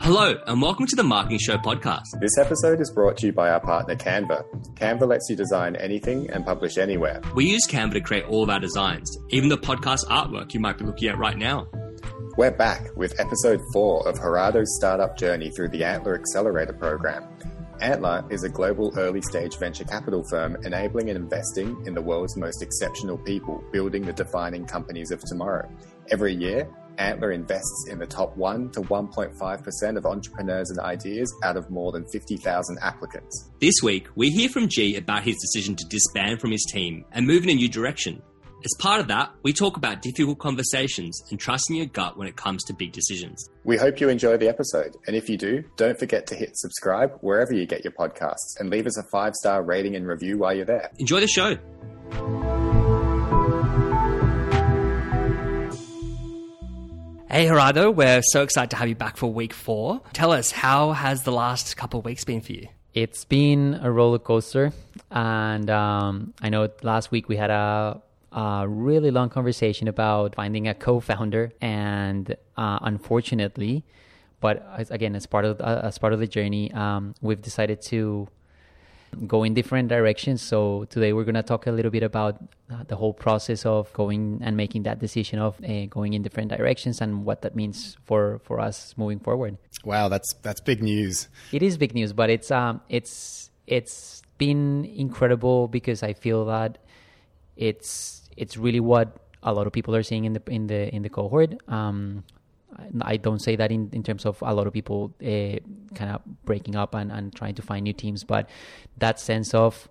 Hello, and welcome to the Marketing Show podcast. This episode is brought to you by our partner Canva. Canva lets you design anything and publish anywhere. We use Canva to create all of our designs, even the podcast artwork you might be looking at right now. We're back with episode four of Gerardo's startup journey through the Antler Accelerator program. Antler is a global early stage venture capital firm enabling and investing in the world's most exceptional people, building the defining companies of tomorrow. Every year, Antler invests in the top 1 to 1.5% of entrepreneurs and ideas out of more than 50,000 applicants. This week, we hear from G about his decision to disband from his team and move in a new direction. As part of that, we talk about difficult conversations and trusting your gut when it comes to big decisions. We hope you enjoy the episode, and if you do, don't forget to hit subscribe wherever you get your podcasts and leave us a five star rating and review while you're there. Enjoy the show. Hey Gerardo, we're so excited to have you back for week four. Tell us, how has the last couple of weeks been for you? It's been a roller coaster, and um, I know last week we had a, a, really long conversation about finding a co-founder, and uh, unfortunately, but again, as part of uh, as part of the journey, um, we've decided to go in different directions. So today we're going to talk a little bit about the whole process of going and making that decision of uh, going in different directions and what that means for for us moving forward. Wow, that's that's big news. It is big news, but it's um it's it's been incredible because I feel that it's it's really what a lot of people are seeing in the in the in the cohort. Um, I don't say that in, in terms of a lot of people uh, kind of breaking up and, and trying to find new teams, but that sense of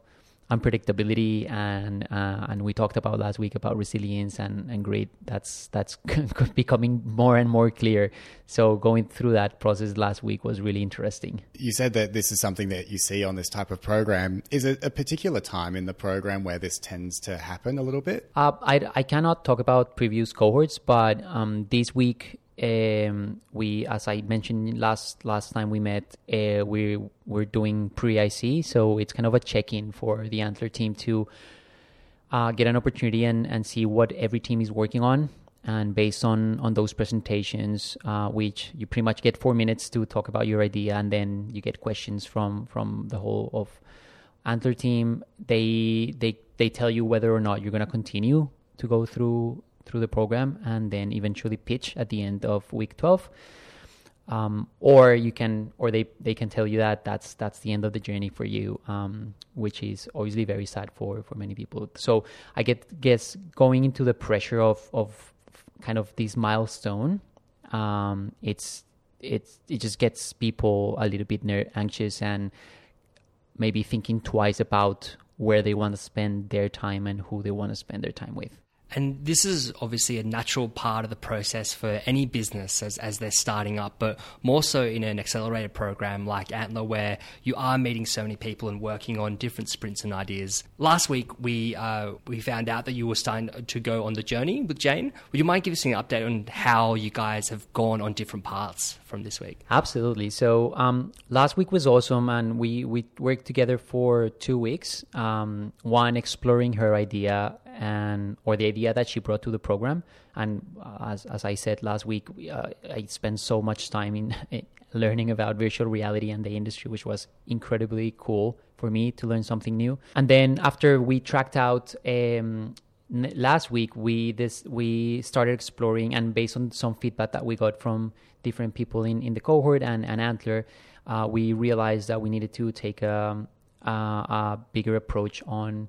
unpredictability and uh, and we talked about last week about resilience and and grit that's that's becoming more and more clear. So going through that process last week was really interesting. You said that this is something that you see on this type of program. Is it a particular time in the program where this tends to happen a little bit? Uh, I, I cannot talk about previous cohorts but um, this week um, we, as I mentioned last last time we met, uh, we we're doing pre IC, so it's kind of a check in for the Antler team to uh, get an opportunity and, and see what every team is working on. And based on on those presentations, uh, which you pretty much get four minutes to talk about your idea, and then you get questions from from the whole of Antler team. They they they tell you whether or not you're to continue to go through through the program and then eventually pitch at the end of week 12 um, or you can or they they can tell you that that's that's the end of the journey for you um, which is obviously very sad for for many people. So i get guess going into the pressure of of kind of this milestone um, it's it's it just gets people a little bit ner- anxious and maybe thinking twice about where they want to spend their time and who they want to spend their time with and this is obviously a natural part of the process for any business as, as they're starting up, but more so in an accelerated program like Antler, where you are meeting so many people and working on different sprints and ideas. Last week, we uh, we found out that you were starting to go on the journey with Jane. Would you mind giving us an update on how you guys have gone on different paths from this week? Absolutely. So um, last week was awesome, and we we worked together for two weeks. Um, one exploring her idea and or the idea that she brought to the program. And uh, as as I said last week, uh, I spent so much time in learning about virtual reality and the industry, which was incredibly cool for me to learn something new. And then after we tracked out. Um, last week we this we started exploring and based on some feedback that we got from different people in, in the cohort and, and antler uh, we realized that we needed to take a, a, a bigger approach on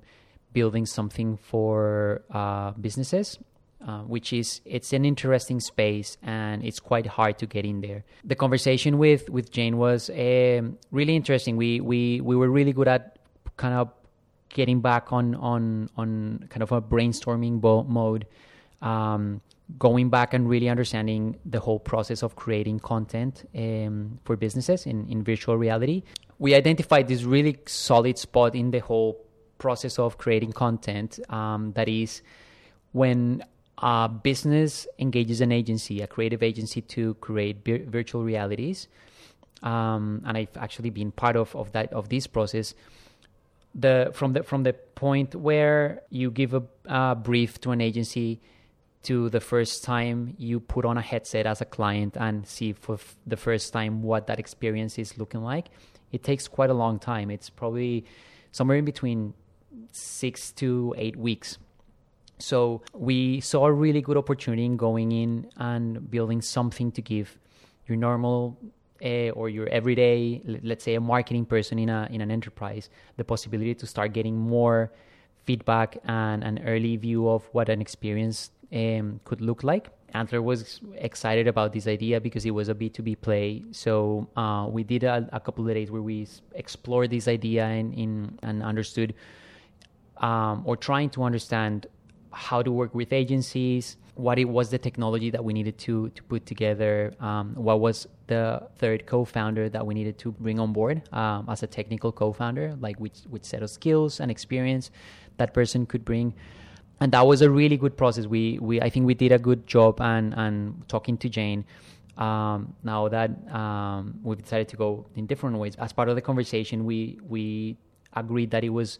building something for uh, businesses uh, which is it's an interesting space and it's quite hard to get in there. The conversation with with Jane was um, really interesting. We we we were really good at kind of getting back on on on kind of a brainstorming bo- mode, um, going back and really understanding the whole process of creating content um, for businesses in in virtual reality. We identified this really solid spot in the whole process of creating content um, that is when a business engages an agency, a creative agency, to create bir- virtual realities. Um, and I've actually been part of, of that of this process. The from the from the point where you give a, a brief to an agency, to the first time you put on a headset as a client and see for f- the first time what that experience is looking like, it takes quite a long time. It's probably somewhere in between six to eight weeks. So we saw a really good opportunity in going in and building something to give your normal uh, or your everyday, let's say a marketing person in a in an enterprise, the possibility to start getting more feedback and an early view of what an experience um, could look like. Antler was excited about this idea because it was a B2B play. So uh, we did a, a, couple of days where we explored this idea in, in and understood um, or trying to understand how to work with agencies, what it was the technology that we needed to to put together, um, what was the third co-founder that we needed to bring on board um, as a technical co-founder, like which which set of skills and experience that person could bring. And that was a really good process. We we I think we did a good job and and talking to Jane. Um, now that um, we've decided to go in different ways, as part of the conversation, we we agreed that it was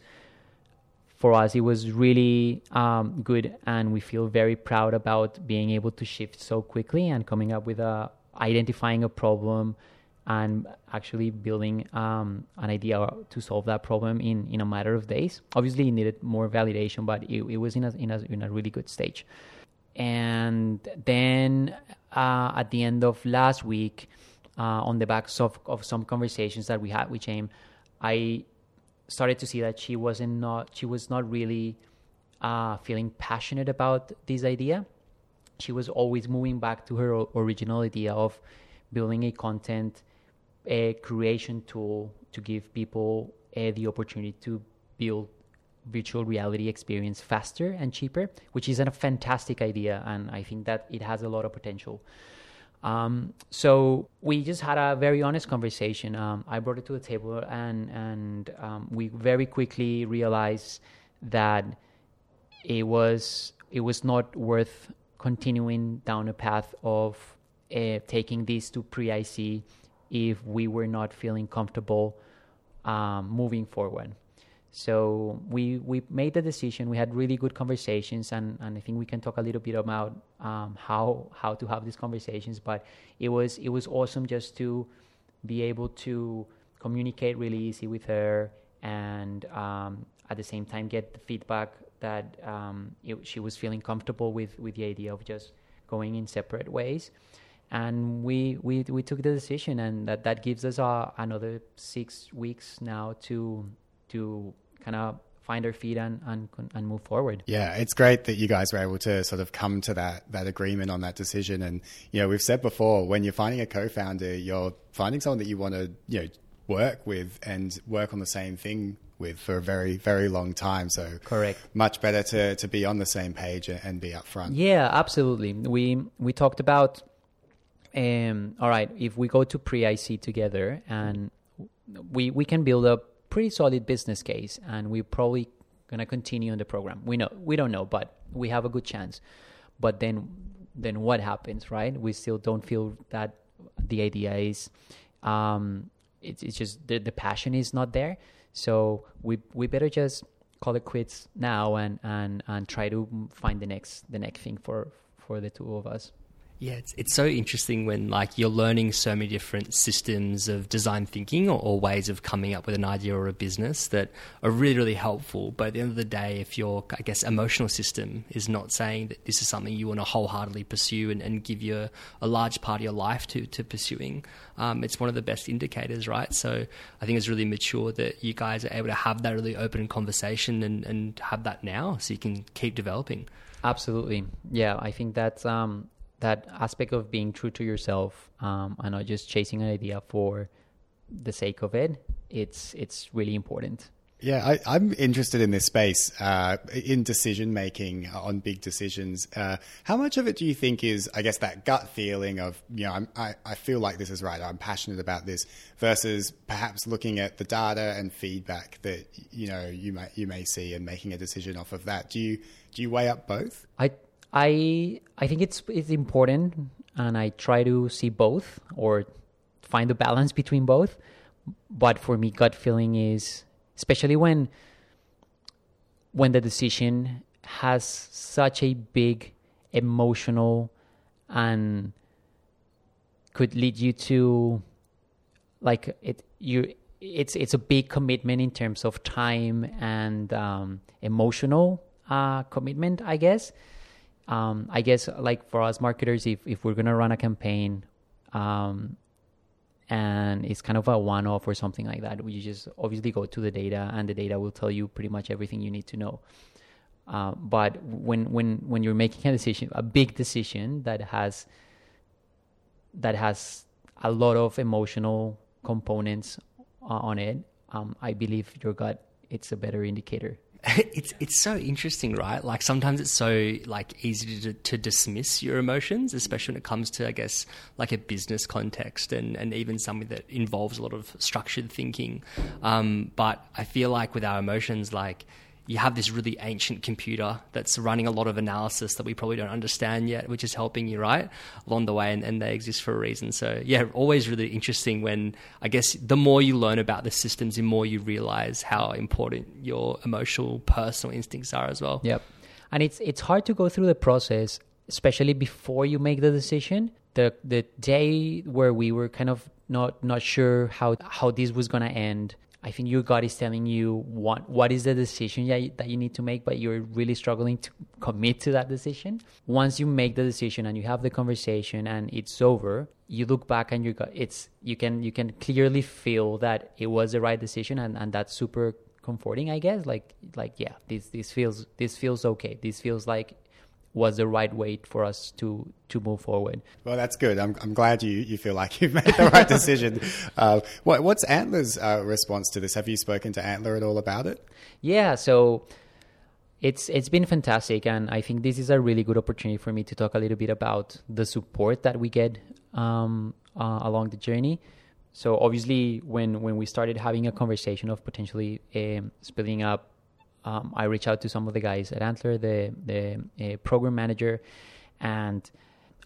for us, it was really um, good, and we feel very proud about being able to shift so quickly and coming up with a identifying a problem and actually building um, an idea to solve that problem in, in a matter of days. Obviously, it needed more validation, but it, it was in a, in a in a really good stage. And then uh, at the end of last week, uh, on the backs of, of some conversations that we had with Jane, I started to see that she wasn't not she was not really uh, feeling passionate about this idea. She was always moving back to her original idea of building a content a creation tool to give people uh, the opportunity to build virtual reality experience faster and cheaper, which is a fantastic idea, and I think that it has a lot of potential. Um, so we just had a very honest conversation. Um, I brought it to the table, and and um, we very quickly realized that it was it was not worth continuing down a path of uh, taking this to pre-IC if we were not feeling comfortable um, moving forward. So we we made the decision. We had really good conversations, and, and I think we can talk a little bit about um, how how to have these conversations. But it was it was awesome just to be able to communicate really easy with her, and um, at the same time get the feedback that um, it, she was feeling comfortable with with the idea of just going in separate ways. And we, we we took the decision, and that, that gives us uh, another six weeks now to to kind of find our feet and, and and move forward. Yeah, it's great that you guys were able to sort of come to that that agreement on that decision. And you know, we've said before, when you're finding a co-founder, you're finding someone that you want to you know work with and work on the same thing with for a very very long time. So correct, much better to to be on the same page and be upfront. Yeah, absolutely. We we talked about. Um, all right, if we go to pre-IC together and we we can build up pretty solid business case, and we're probably gonna continue on the program. We know we don't know, but we have a good chance. But then, then what happens, right? We still don't feel that the idea is. Um, it's, it's just the, the passion is not there. So we we better just call it quits now and, and, and try to find the next the next thing for for the two of us. Yeah, it's, it's so interesting when like you're learning so many different systems of design thinking or, or, ways of coming up with an idea or a business that are really really helpful. But at the end of the day, if your I guess emotional system is not saying that this is something you want to wholeheartedly pursue and, and give your a large part of your life to to pursuing, um, it's one of the best indicators, right? So I think it's really mature that you guys are able to have that really open conversation and, and have that now, so you can keep developing. Absolutely, yeah. I think that's um, that aspect of being true to yourself um, and not just chasing an idea for the sake of it it's it's really important yeah, I, am interested in this space, uh, in decision making on big decisions. Uh, how much of it do you think is, I guess, that gut feeling of, you know, I, I feel like this is right, I'm passionate about this, versus perhaps looking at the data and feedback that you know you may you may see and making a decision off of that? Do you do you weigh up both? I I I think it's it's important, and I try to see both or find the balance between both. But for me, gut feeling is especially when when the decision has such a big emotional and could lead you to like it you it's it's a big commitment in terms of time and um, emotional uh, commitment i guess um, i guess like for us marketers if, if we're gonna run a campaign um, and it's kind of a one-off or something like that you just obviously go to the data and the data will tell you pretty much everything you need to know. Uh, but when when when you're making a decision a big decision that has that has a lot of emotional components on it um, i believe your gut it's a better indicator it's it's so interesting, right? Like sometimes it's so like easy to, to dismiss your emotions, especially when it comes to I guess like a business context and and even something that involves a lot of structured thinking. Um, but I feel like with our emotions, like you have this really ancient computer that's running a lot of analysis that we probably don't understand yet, which is helping you, right, along the way, and, and they exist for a reason. So, yeah, always really interesting when I guess the more you learn about the systems, the more you realize how important your emotional, personal instincts are as well. Yep. And it's it's hard to go through the process, especially before you make the decision. The the day where we were kind of not not sure how how this was gonna end I think your gut is telling you what what is the decision that you need to make, but you're really struggling to commit to that decision. Once you make the decision and you have the conversation and it's over, you look back and you got it's you can you can clearly feel that it was the right decision and, and that's super comforting, I guess. Like like yeah, this this feels this feels okay. This feels like was the right way for us to to move forward. Well, that's good. I'm I'm glad you you feel like you've made the right decision. uh, what what's Antler's uh, response to this? Have you spoken to Antler at all about it? Yeah, so it's it's been fantastic, and I think this is a really good opportunity for me to talk a little bit about the support that we get um, uh, along the journey. So obviously, when when we started having a conversation of potentially um, splitting up um, I reached out to some of the guys at Antler, the the uh, program manager, and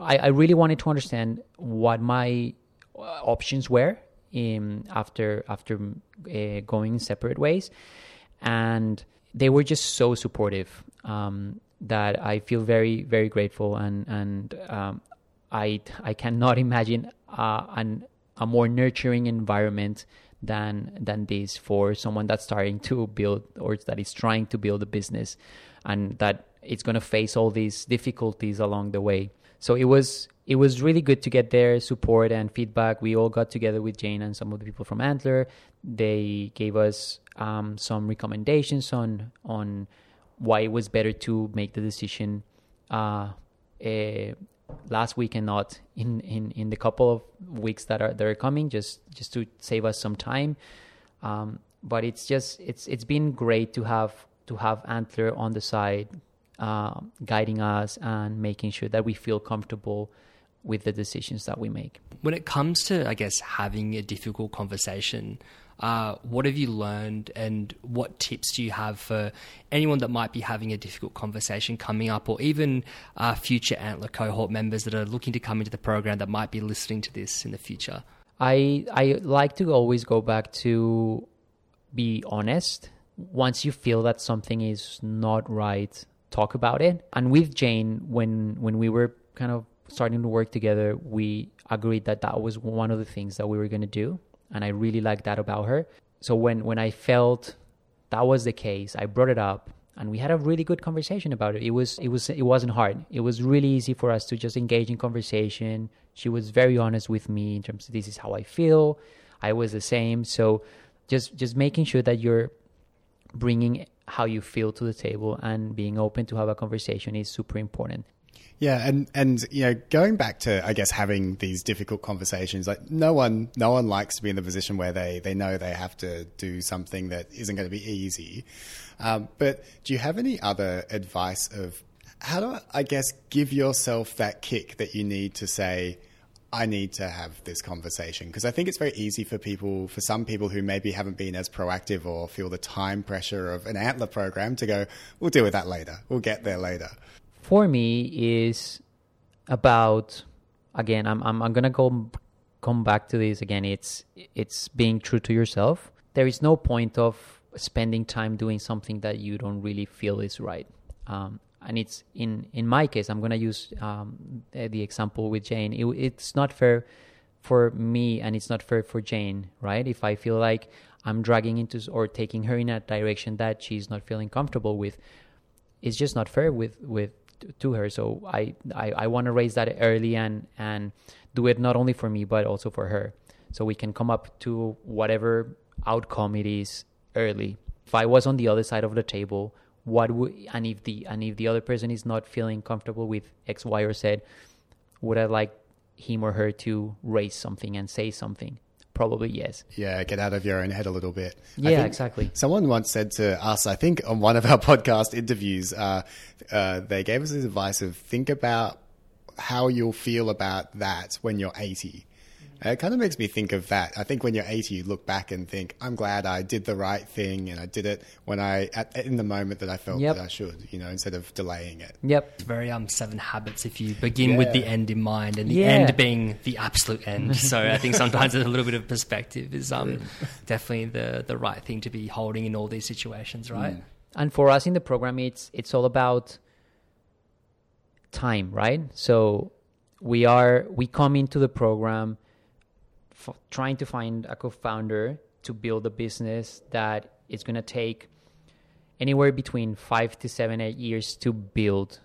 I, I, really wanted to understand what my uh, options were in, after after uh, going separate ways, and they were just so supportive um, that I feel very very grateful and and um, I I cannot imagine uh, an, a more nurturing environment than than this for someone that's starting to build or that is trying to build a business and that it's going to face all these difficulties along the way. So it was it was really good to get their support and feedback. We all got together with jane and some of the people from antler. They gave us um, some recommendations on on why it was better to make the decision uh, uh, last week and not in, in, in the couple of weeks that are that are coming just just to save us some time. Um, but it's just it's it's been great to have to have antler on the side uh, guiding us and making sure that we feel comfortable with the decisions that we make. When it comes to i guess having a difficult conversation uh, what have you learned, and what tips do you have for anyone that might be having a difficult conversation coming up, or even uh, future Antler cohort members that are looking to come into the program that might be listening to this in the future? I I like to always go back to be honest. Once you feel that something is not right, talk about it. And with Jane, when when we were kind of starting to work together, we agreed that that was one of the things that we were going to do and I really like that about her. So when when I felt that was the case, I brought it up and we had a really good conversation about it. It was it was it wasn't hard. It was really easy for us to just engage in conversation. She was very honest with me in terms of this is how I feel. I was the same. So just just making sure that you're bringing how you feel to the table and being open to have a conversation is super important. Yeah, and and you know, going back to I guess having these difficult conversations, like no one no one likes to be in the position where they they know they have to do something that isn't going to be easy. Um, but do you have any other advice of how to I guess give yourself that kick that you need to say? I need to have this conversation because I think it's very easy for people, for some people who maybe haven't been as proactive or feel the time pressure of an antler program to go, we'll deal with that later. We'll get there later for me is about again i'm i'm, I'm to go come back to this again. It's it's being true to yourself. There is no point of spending time doing something that you don't really feel is right. Um, and it's in in my case i'm to use um, the example with jane. It, it's not fair for me and it's not fair for jane right? If i feel like i'm dragging into or taking her in a direction that she's not feeling comfortable with it's just not fair with with to her. So i i, I want to raise that early and and do it not only for me but also for her. So we can come up to whatever outcome it is early. If i was on the other side of the table what would and if the and if the other person is not feeling comfortable with x y or z would i like him or her to raise something and say something probably yes. Yeah get out of your own head a little bit. Yeah exactly. someone once said to us i think on one of our podcast interviews uh, uh, they gave us this advice of think about how you'll feel about that when you're 80 it kind of makes me think of that. I think when you're 80, you look back and think, I'm glad I did the right thing and I did it when I, at, in the moment that I felt yep. that I should, you know, instead of delaying it. Yep. It's very um, seven habits if you begin yeah. with the end in mind and the yeah. end being the absolute end. So I think sometimes a little bit of perspective is um, definitely the, the right thing to be holding in all these situations, right? Mm. And for us in the program, it's, it's all about time, right? So we are, we come into the program f- trying to find a co-founder to build a business that is going to take anywhere between five to seven eight years to build.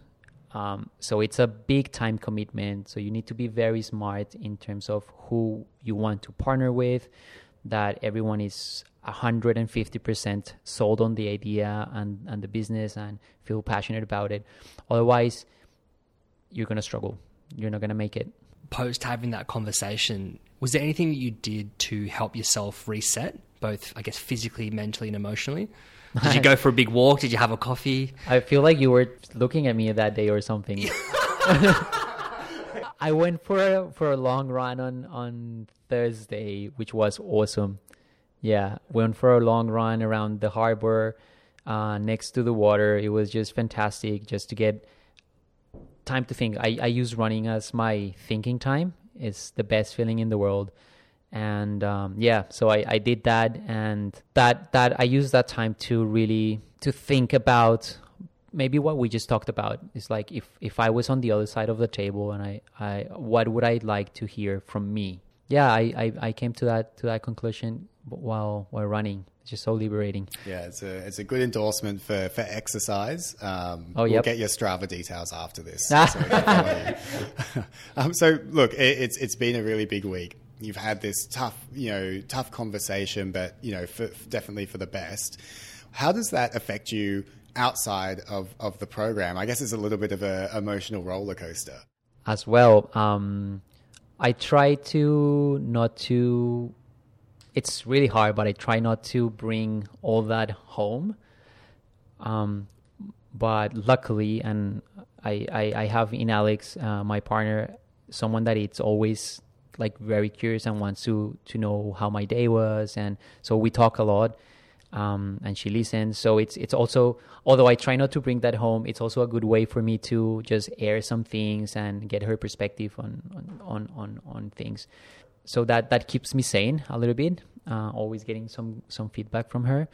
Um, so it's a big time commitment. So you need to be very smart in terms of who you want to partner with that everyone is 150% sold on the idea and, and the business and feel passionate about it. Otherwise you're going to struggle. You're not going to make it. Post having that conversation was there anything that you did to help yourself reset, both, I guess, physically, mentally, and emotionally? Did you go for a big walk? Did you have a coffee? I feel like you were looking at me that day or something. I went for a, for a long run on on Thursday, which was awesome. Yeah, went for a long run around the harbor, uh, next to the water. It was just fantastic, just to get time to think. I I use running as my thinking time is the best feeling in the world. And um, yeah so I, I did that. And that that i used that time to really to think about maybe what we just talked about. Is like if if i was on the other side of the table and i i what would i like to hear from me? Yeah i i, I came to that to that conclusion while while running just so liberating. Yeah it's a it's a good endorsement for for exercise. Um oh, yep. we'll get your strava details after this. So, um, so look it, it's it's been a really big week. You've had this tough you know tough conversation but you know for, definitely for the best. How does that affect you outside of of the program? I guess it's a little bit of a emotional roller coaster. As well um I try to not to it's really hard, but I try not to bring all that home. Um, but luckily, and I, I, I have in Alex, uh, my partner, someone that it's always like very curious and wants to to know how my day was, and so we talk a lot. Um, and she listens. So it's it's also although I try not to bring that home, it's also a good way for me to just air some things and get her perspective on on on on, on things so that that keeps me sane a little bit. Uh, always getting some some feedback from her,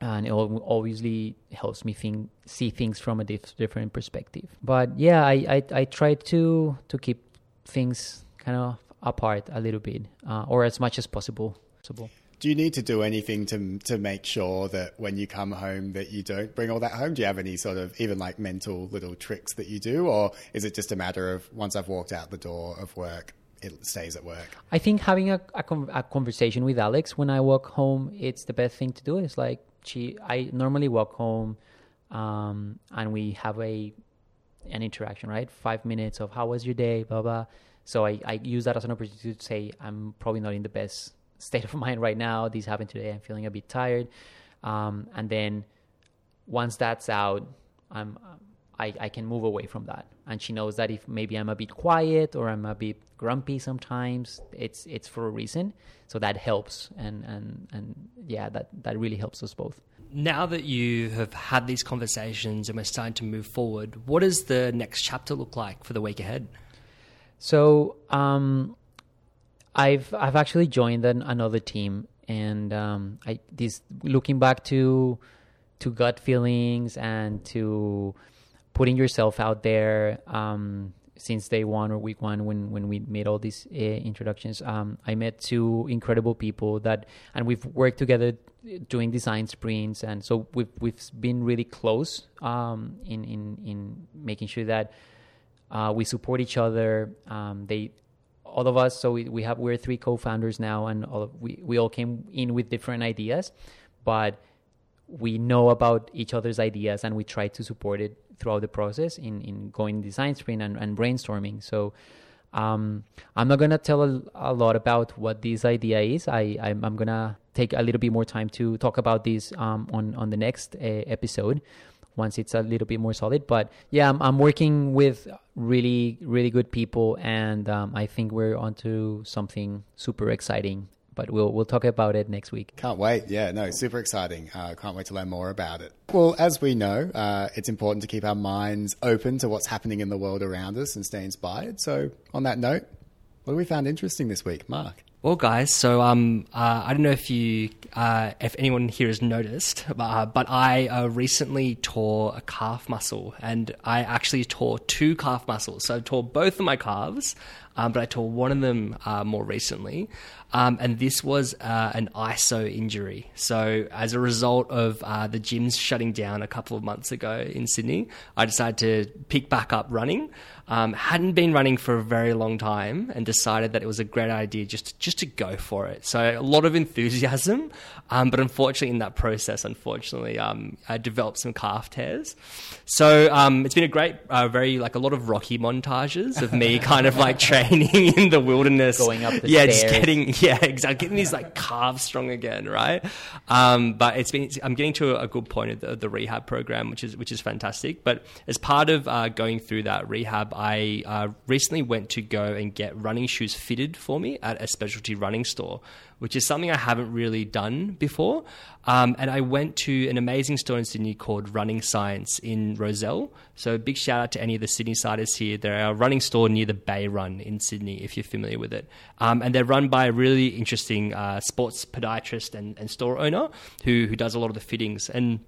and it obviously helps me think see things from a diff- different perspective. But yeah, I, I I try to to keep things kind of apart a little bit, uh, or as much as possible. possible. Do you need to do anything to to make sure that when you come home that you don't bring all that home? Do you have any sort of even like mental little tricks that you do, or is it just a matter of once I've walked out the door of work, it stays at work. I think having a, a, a, conversation with Alex when I walk home, it's the best thing to do. It's like she, I normally walk home, um, and we have a an interaction, right? Five minutes of how was your day, blah blah. So I, I use that as an opportunity to say I'm probably not in the best state of mind right now. This happened today. I'm feeling a bit tired, um, and then once that's out, I'm I, I can move away from that. And she knows that if maybe I'm a bit quiet or I'm a bit grumpy sometimes, it's it's for a reason. So that helps and, and, and yeah, that, that really helps us both. Now that you have had these conversations and we're starting to move forward, what does the next chapter look like for the week ahead? So um, I've I've actually joined an, another team, and um, I this looking back to to gut feelings and to putting yourself out there. Um, since day one or week one when when we made all these uh, introductions um, i met two incredible people that and we've worked together doing design sprints and so we've we've been really close um, in in in making sure that uh, we support each other um, they all of us so we, we have we're three co-founders now and all of, we, we all came in with different ideas but we know about each other's ideas and we try to support it throughout the process in, in going design sprint and, and brainstorming. So um, I'm not gonna tell a, a, lot about what this idea is. I I'm, I'm, gonna take a little bit more time to talk about this um, on on the next uh, episode once it's a little bit more solid. But yeah, I'm, I'm working with really really good people, and um, I think we're onto something super exciting but we'll we'll talk about it next week. Can't wait. Yeah, no, super exciting. Uh, can't wait to learn more about it. Well, as we know, uh, it's important to keep our minds open to what's happening in the world around us and stay inspired. So, on that note, what have we found interesting this week, Mark? Well, guys, so um, uh, I don't know if you, uh, if anyone here has noticed, uh, but I uh, recently tore a calf muscle, and I actually tore two calf muscles. So I tore both of my calves, um, but I tore one of them uh, more recently. Um, and this was uh, an ISO injury. So, as a result of uh, the gyms shutting down a couple of months ago in Sydney, I decided to pick back up running. Um, hadn't been running for a very long time and decided that it was a great idea just just to go for it. So a lot of enthusiasm, um, but unfortunately in that process, unfortunately, um, I developed some calf tears. So um, it's been a great, uh, very like a lot of Rocky montages of me kind of like training in the wilderness, going up the yeah, stairs. just getting yeah, exactly, getting these like calves strong again, right? Um, but it's been I'm getting to a good point of the, the, rehab program, which is which is fantastic. But as part of uh, going through that rehab, I uh, recently went to go and get running shoes fitted for me at a specialty running store, which is something I haven't really done before. Um, and I went to an amazing store in Sydney called Running Science in Rozelle. So big shout out to any of the Sydney siders here. They're a running store near the Bay Run in Sydney, if you're familiar with it. Um, and they're run by a really interesting uh, sports podiatrist and, and store owner who, who does a lot of the fittings. And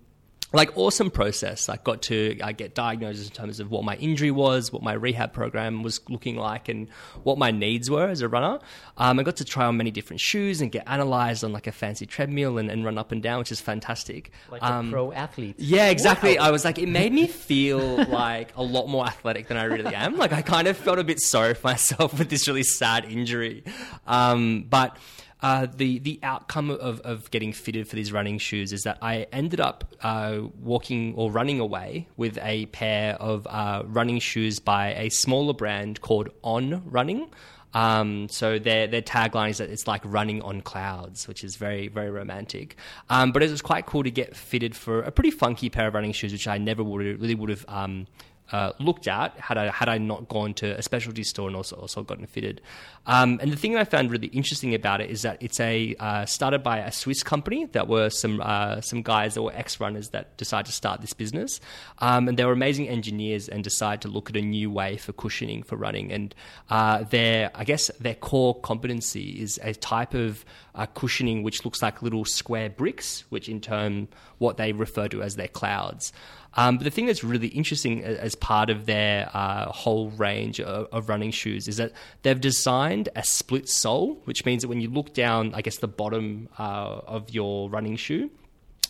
like awesome process. I got to I get diagnosed in terms of what my injury was, what my rehab program was looking like, and what my needs were as a runner. Um, I got to try on many different shoes and get analyzed on like a fancy treadmill and, and run up and down, which is fantastic. Like um, a pro athlete. Yeah, exactly. Wow. I was like, it made me feel like a lot more athletic than I really am. Like I kind of felt a bit sorry for myself with this really sad injury, um, but uh, the the outcome of, of getting fitted for these running shoes is that I ended up uh, walking or running away with a pair of uh, running shoes by a smaller brand called On Running. Um, so their their tagline is that it's like running on clouds, which is very very romantic. Um, but it was quite cool to get fitted for a pretty funky pair of running shoes, which I never would really would have um, uh, looked at had I had I not gone to a specialty store and also also gotten fitted. Um, and the thing I found really interesting about it is that it's a uh, started by a Swiss company that were some uh, some guys that were ex runners that decided to start this business, um, and they were amazing engineers and decided to look at a new way for cushioning for running. And uh, their I guess their core competency is a type of uh, cushioning which looks like little square bricks, which in turn what they refer to as their clouds. Um, but the thing that's really interesting as part of their uh, whole range of, of, running shoes is that they've designed a split sole, which means that when you look down, I guess the bottom uh, of your running shoe,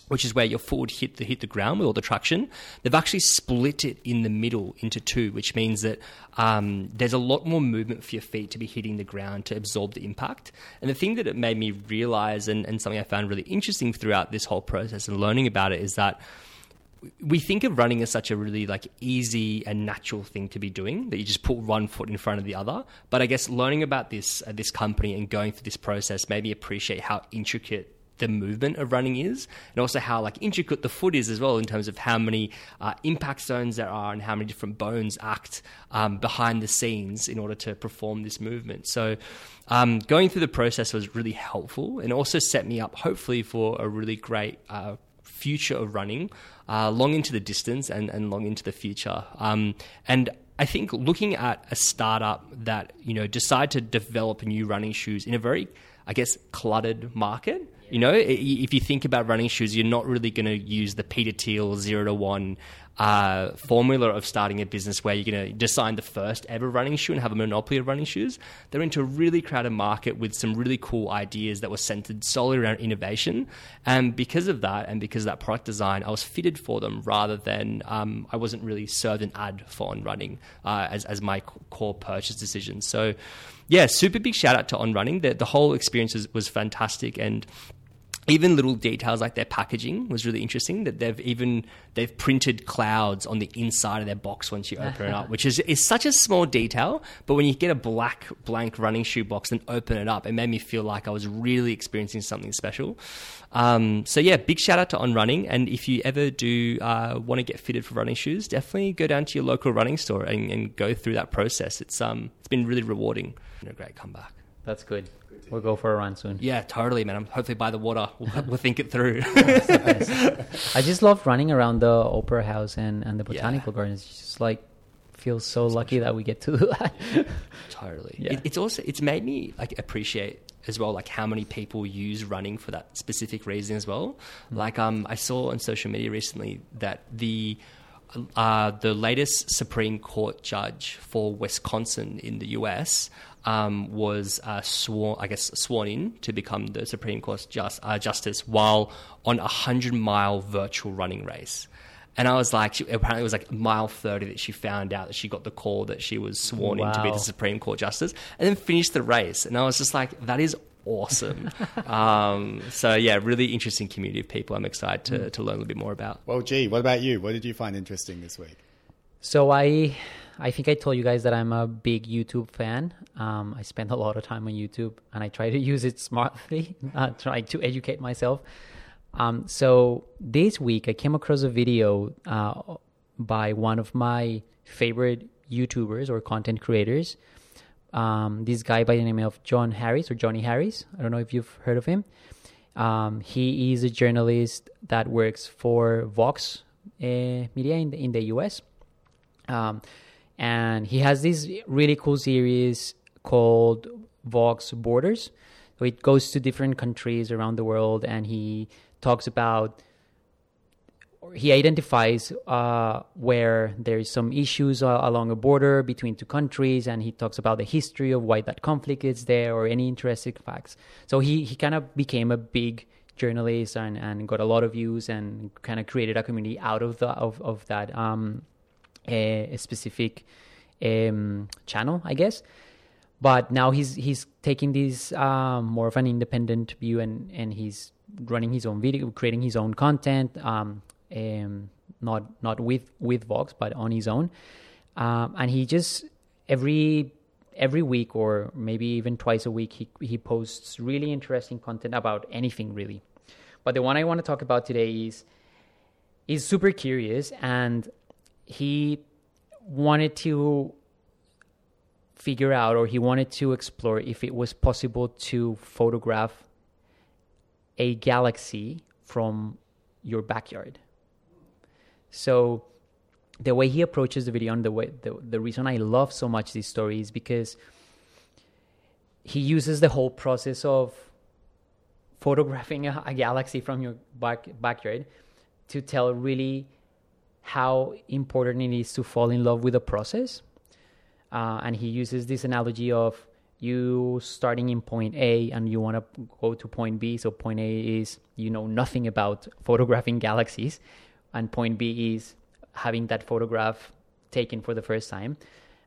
which is where your foot would hit the hit the ground with all the traction. They've actually split it in the middle into two, which means that um, there's a lot more movement for your feet to be hitting the ground to absorb the impact. And the thing that it made me realize, and, and something I found really interesting throughout this whole process and learning about it, is that we think of running as such a really like easy and natural thing to be doing that you just put one foot in front of the other but i guess learning about this uh, this company and going through this process made me appreciate how intricate the movement of running is, and also how like intricate the foot is as well in terms of how many uh, impact zones there are and how many different bones act um, behind the scenes in order to perform this movement. So, um, going through the process was really helpful and also set me up hopefully for a really great uh, future of running, uh, long into the distance and, and long into the future. Um, and I think looking at a startup that you know decide to develop new running shoes in a very, I guess, cluttered market. You know, if you think about running shoes, you're not really going to use the Peter Thiel zero to one uh, formula of starting a business where you're going to design the first ever running shoe and have a monopoly of running shoes. They're into a really crowded market with some really cool ideas that were centered solely around innovation. And because of that, and because of that product design, I was fitted for them rather than um, I wasn't really served an ad for on running uh, as, as my core purchase decision. So, yeah, super big shout out to On Running. The, the whole experience was, was fantastic. And even little details like their packaging was really interesting that they've even they've printed clouds on the inside of their box once you open it up which is, is such a small detail but when you get a black blank running shoe box and open it up it made me feel like i was really experiencing something special. Um, so yeah big shout out to on running. And if you ever do uh, want to get fitted for running shoes definitely go down to your local running store and, and go through that process. It's um it's been really rewarding. And a great comeback. That's good. We'll go for a run soon. yeah totally man i'm hopefully by the water we'll, we'll think it through I just love running around the Opera House and, and the Yeah. Botanical Gardens. It's just like feel so lucky that we get to do that. Totally. Yeah. It, it's also it's made me like appreciate as well like how many people use running for that specific reason as well. Like um I saw on social media recently that the uh, the latest Supreme Court judge for Wisconsin in the U.S. Um, was uh, sworn, I guess, sworn in to become the Supreme Court just, uh, justice while on a hundred mile virtual running race. And I was like, she, apparently it was like mile 30 that she found out that she got the call that she was sworn in to be the Supreme Court Justice and then finished the race. And I was just like, that is awesome. um, so, yeah, really interesting community of people I'm excited to, to learn a little bit more about. Well, G, what about you? What did you find interesting this week? So I, I think I told you guys that I'm a big YouTube fan. Um, I spend a lot of time on YouTube, and I try to use it smartly, uh, try to educate myself. Um, so this week I came across a video uh, by one of my favorite YouTubers or content creators. Um, this guy by the name of John Harris or Johnny Harris. I don't know if you've heard of him. Um, he is a journalist that works for Vox uh, Media in the, in the US. Um, and he has this really cool series called Vox Borders. So it goes to different countries around the world and he talks about he identifies uh, where there's some issues uh, along a border between two countries, and he talks about the history of why that conflict is there or any interesting facts. So he, he kind of became a big journalist and, and got a lot of views and kind of created a community out of the of, of that um, a, specific um, channel, I guess. But now he's he's taking this um, more of an independent view and, and he's running his own video, creating his own content. Um, um, not not with with Vox, but on his own. Um, and he just every every week or maybe even twice a week he he posts really interesting content about anything really. But the one I want to talk about today is is super curious and he wanted to figure out or he wanted to explore if it was possible to photograph a galaxy from your backyard. So the way he approaches the video and the way the, the reason I love so much this story is because he uses the whole process of photographing a, a galaxy from your back, backyard to tell really how important it is to fall in love with the process. Uh, and he uses this analogy of you starting in point A and you want to go to point B. So point A is you know nothing about photographing galaxies, and point B is having that photograph taken for the first time.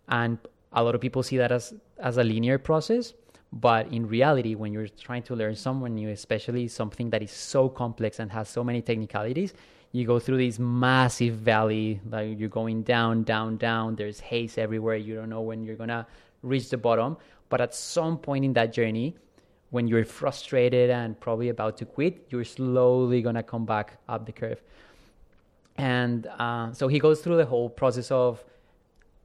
And a lot of people see that as as a linear process, but in reality, when you're trying to learn someone new, especially something that is so complex and has so many technicalities, you go through this massive valley like you're going down down down. There's haze everywhere. You don't know when you're gonna reach the bottom. But at some point in that journey when you're frustrated and probably about to quit you're slowly gonna come back up the curve. And uh, so he goes through the whole process of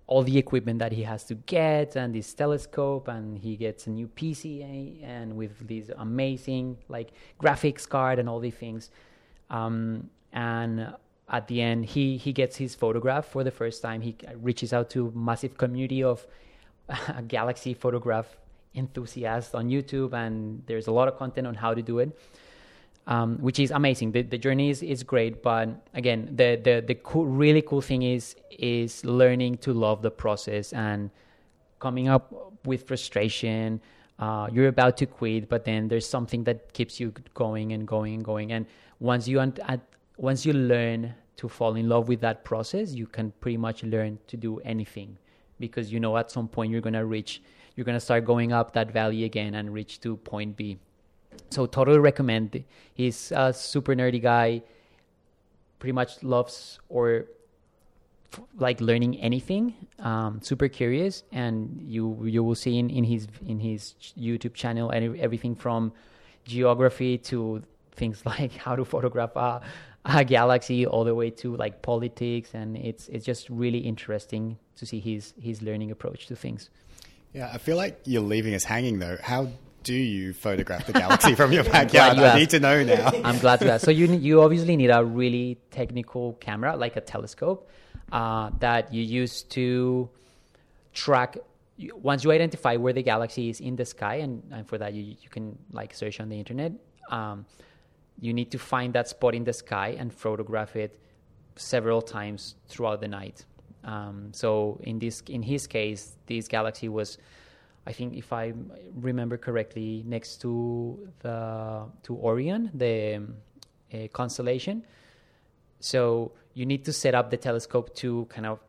all the equipment that he has to get and this telescope and he gets a new pca and with this amazing like graphics card and all these things. Um, and at the end he he gets his photograph for the first time he reaches out to massive community of galaxy photograph enthusiasts on youtube and there's a lot of content on how to do it um, which is amazing. The, the journey is, is great, but again, the the the cool, really cool thing is is learning to love the process and coming up with frustration. Uh, you're about to quit, but then there's something that keeps you going and going and going. And once you un- once you learn to fall in love with that process, you can pretty much learn to do anything because you know at some point you're gonna reach, you're gonna start going up that valley again and reach to point B. So totally recommend. He's a super nerdy guy. Pretty much loves or like learning anything. Um, super curious, and you you will see in, in his in his YouTube channel and everything from geography to things like how to photograph a, a galaxy, all the way to like politics, and it's it's just really interesting to see his his learning approach to things. Yeah, I feel like you're leaving us hanging though. How do you photograph the galaxy from your backyard? you I asked. need to know now. I'm glad to that. So you you obviously need a really technical camera, like a telescope, uh, that you use to track. Once you identify where the galaxy is in the sky, and, and for that you you can like search on the internet. Um, you need to find that spot in the sky and photograph it several times throughout the night. Um, so in this in his case, this galaxy was, I think if I remember correctly, next to the to Orion, the um, uh, constellation. So you need to set up the telescope to kind of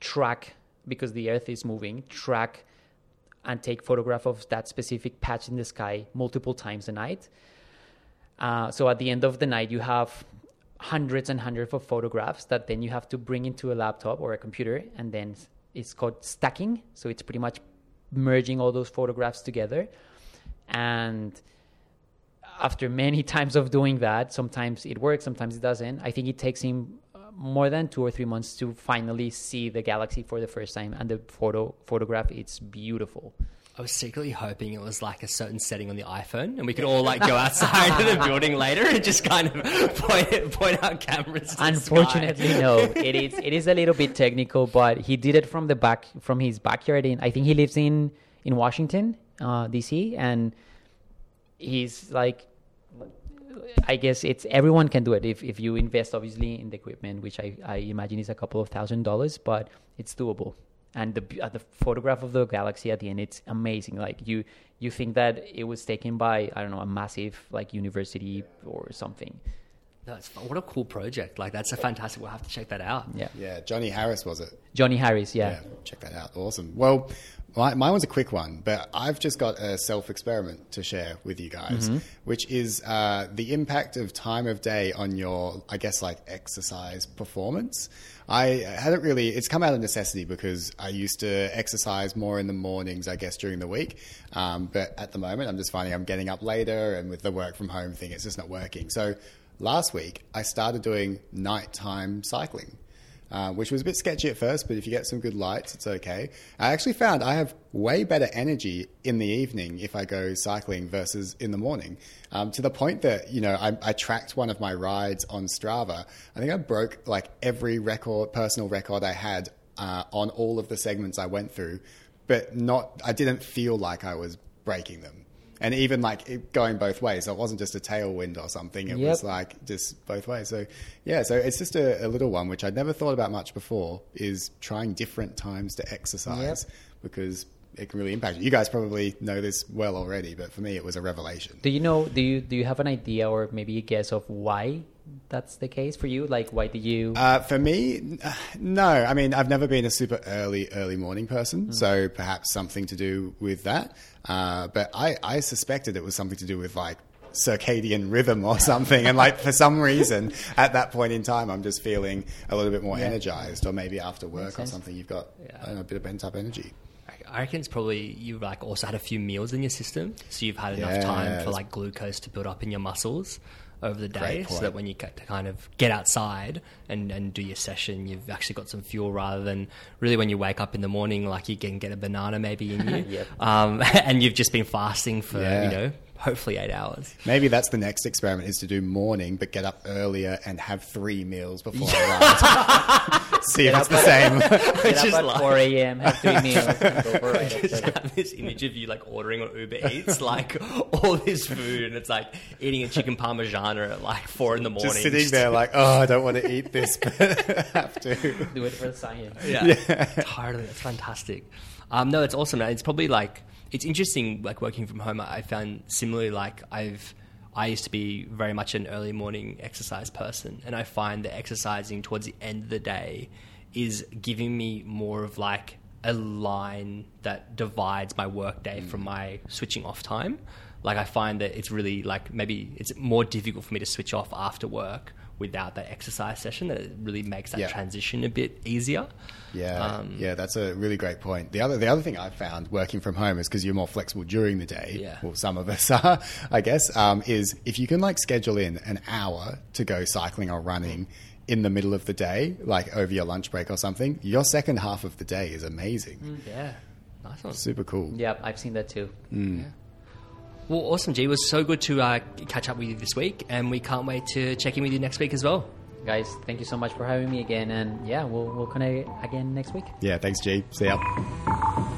track because the Earth is moving, track and take photograph of that specific patch in the sky multiple times a night. Uh, so at the end of the night, you have hundreds and hundreds of photographs that then you have to bring into a laptop or a computer, and then it's called stacking. So it's pretty much merging all those photographs together. And after many times of doing that, sometimes it works, sometimes it doesn't. I think it takes him uh, more than two or three months to finally see the galaxy for the first time, and the photo photograph it's beautiful. I was secretly hoping it was like a certain setting on the iPhone, and we could all like go outside of the building later and just kind of point point out cameras. to the Unfortunately, sky. no. It is it is a little bit technical, but he did it from the back from his backyard. In I think he lives in in Washington, uh, D.C. and he's like, I guess it's everyone can do it if if you invest obviously in the equipment, which I I imagine is a couple of thousand dollars, but it's doable. And the uh, the photograph of the galaxy at the end, it's amazing. Like you you think that it was taken by I don't know a massive like university or something. That's fun. what a cool project! Like that's a fantastic. We'll have to check that out. Yeah. Yeah, Johnny Harris was it? Johnny Harris, yeah. check that out. Awesome. Well, my, mine was a quick one, but I've just got a self experiment to share with you guys, which is uh, the impact of time of day on your, I guess, like exercise performance. I hadn't really, it's come out of necessity because I used to exercise more in the mornings, I guess, during the week. Um, but at the moment, I'm just finding I'm getting up later, and with the work from home thing, it's just not working. So last week, I started doing nighttime cycling uh, which was a bit sketchy at first, but if you get some good lights, it's okay. I actually found I have way better energy in the evening if I go cycling versus in the morning, um, to the point that you know I, I tracked one of my rides on Strava. I think I broke like every record, personal record I had uh, on all of the segments I went through, but not. I didn't feel like I was breaking them. And even like it going both ways, so it wasn't just a tailwind or something. It was like just both ways. So yeah, so it's just a, a little one which I'd never thought about much before. Is trying different times to exercise because it can really impact you. You guys probably know this well already, but for me, it was a revelation. Do you know? Do you do you have an idea or maybe a guess of why that's the case for you? Like, why did you? Uh, for me, uh, no. I mean, I've never been a super early, early morning person, so perhaps something to do with that. Uh, but I, I suspected it was something to do with like circadian rhythm or something. and like for some reason, at that point in time, I'm just feeling a little bit more energized, or maybe after work or something, you've got I don't know, a bit of pent up energy. I reckon it's probably you've like also had a few meals in your system, so you've had enough Yeah, time for like glucose to build up in your muscles over the day, so that when you get to kind of get outside and, and do your session, you've actually got some fuel rather than really when you wake up in the morning, like you can get a banana maybe in you, Yep. um, and you've just been fasting for Yeah. you know hopefully eight hours. Maybe that's the next experiment is to do morning, but get up earlier and have three meals before I run. See if it's the same. Get up just at like- 4 a.m., have three meals, and go for right just after. have this image of you like ordering on Uber Eats, like all this food, and it's like eating a chicken parmigiana at like four in the morning. Just sitting there like, oh, I don't want to eat this, but I have to. Do it for the science. Yeah, totally. That's fantastic. Um, no, it's awesome. It's probably like it's interesting. Like working from home, I found similarly. Like I've, I used to be very much an early morning exercise person, and I find that exercising towards the end of the day is giving me more of like a line that divides my work day mm. from my switching off time. Like I find that it's really like maybe it's more difficult for me to switch off after work without that exercise session. That it really makes that Yeah. transition a bit easier. Yeah, Um, yeah, that's a really great point. The other, the other thing I've found working from home is because you're more flexible during the day. Yeah. Well, some of us are, I guess. Um, is if you can like schedule in an hour to go cycling or running in the middle of the day, like over your lunch break or something, your second half of the day is amazing. Yeah. Nice one. Super cool. Yeah, I've seen that too. Well, awesome, G. It was so good to uh, catch up with you this week, and we can't wait to check in with you next week as well. Guys, thank you so much for having me again. And yeah, we'll, we'll connect again next week. Yeah. Thanks, G. See ya.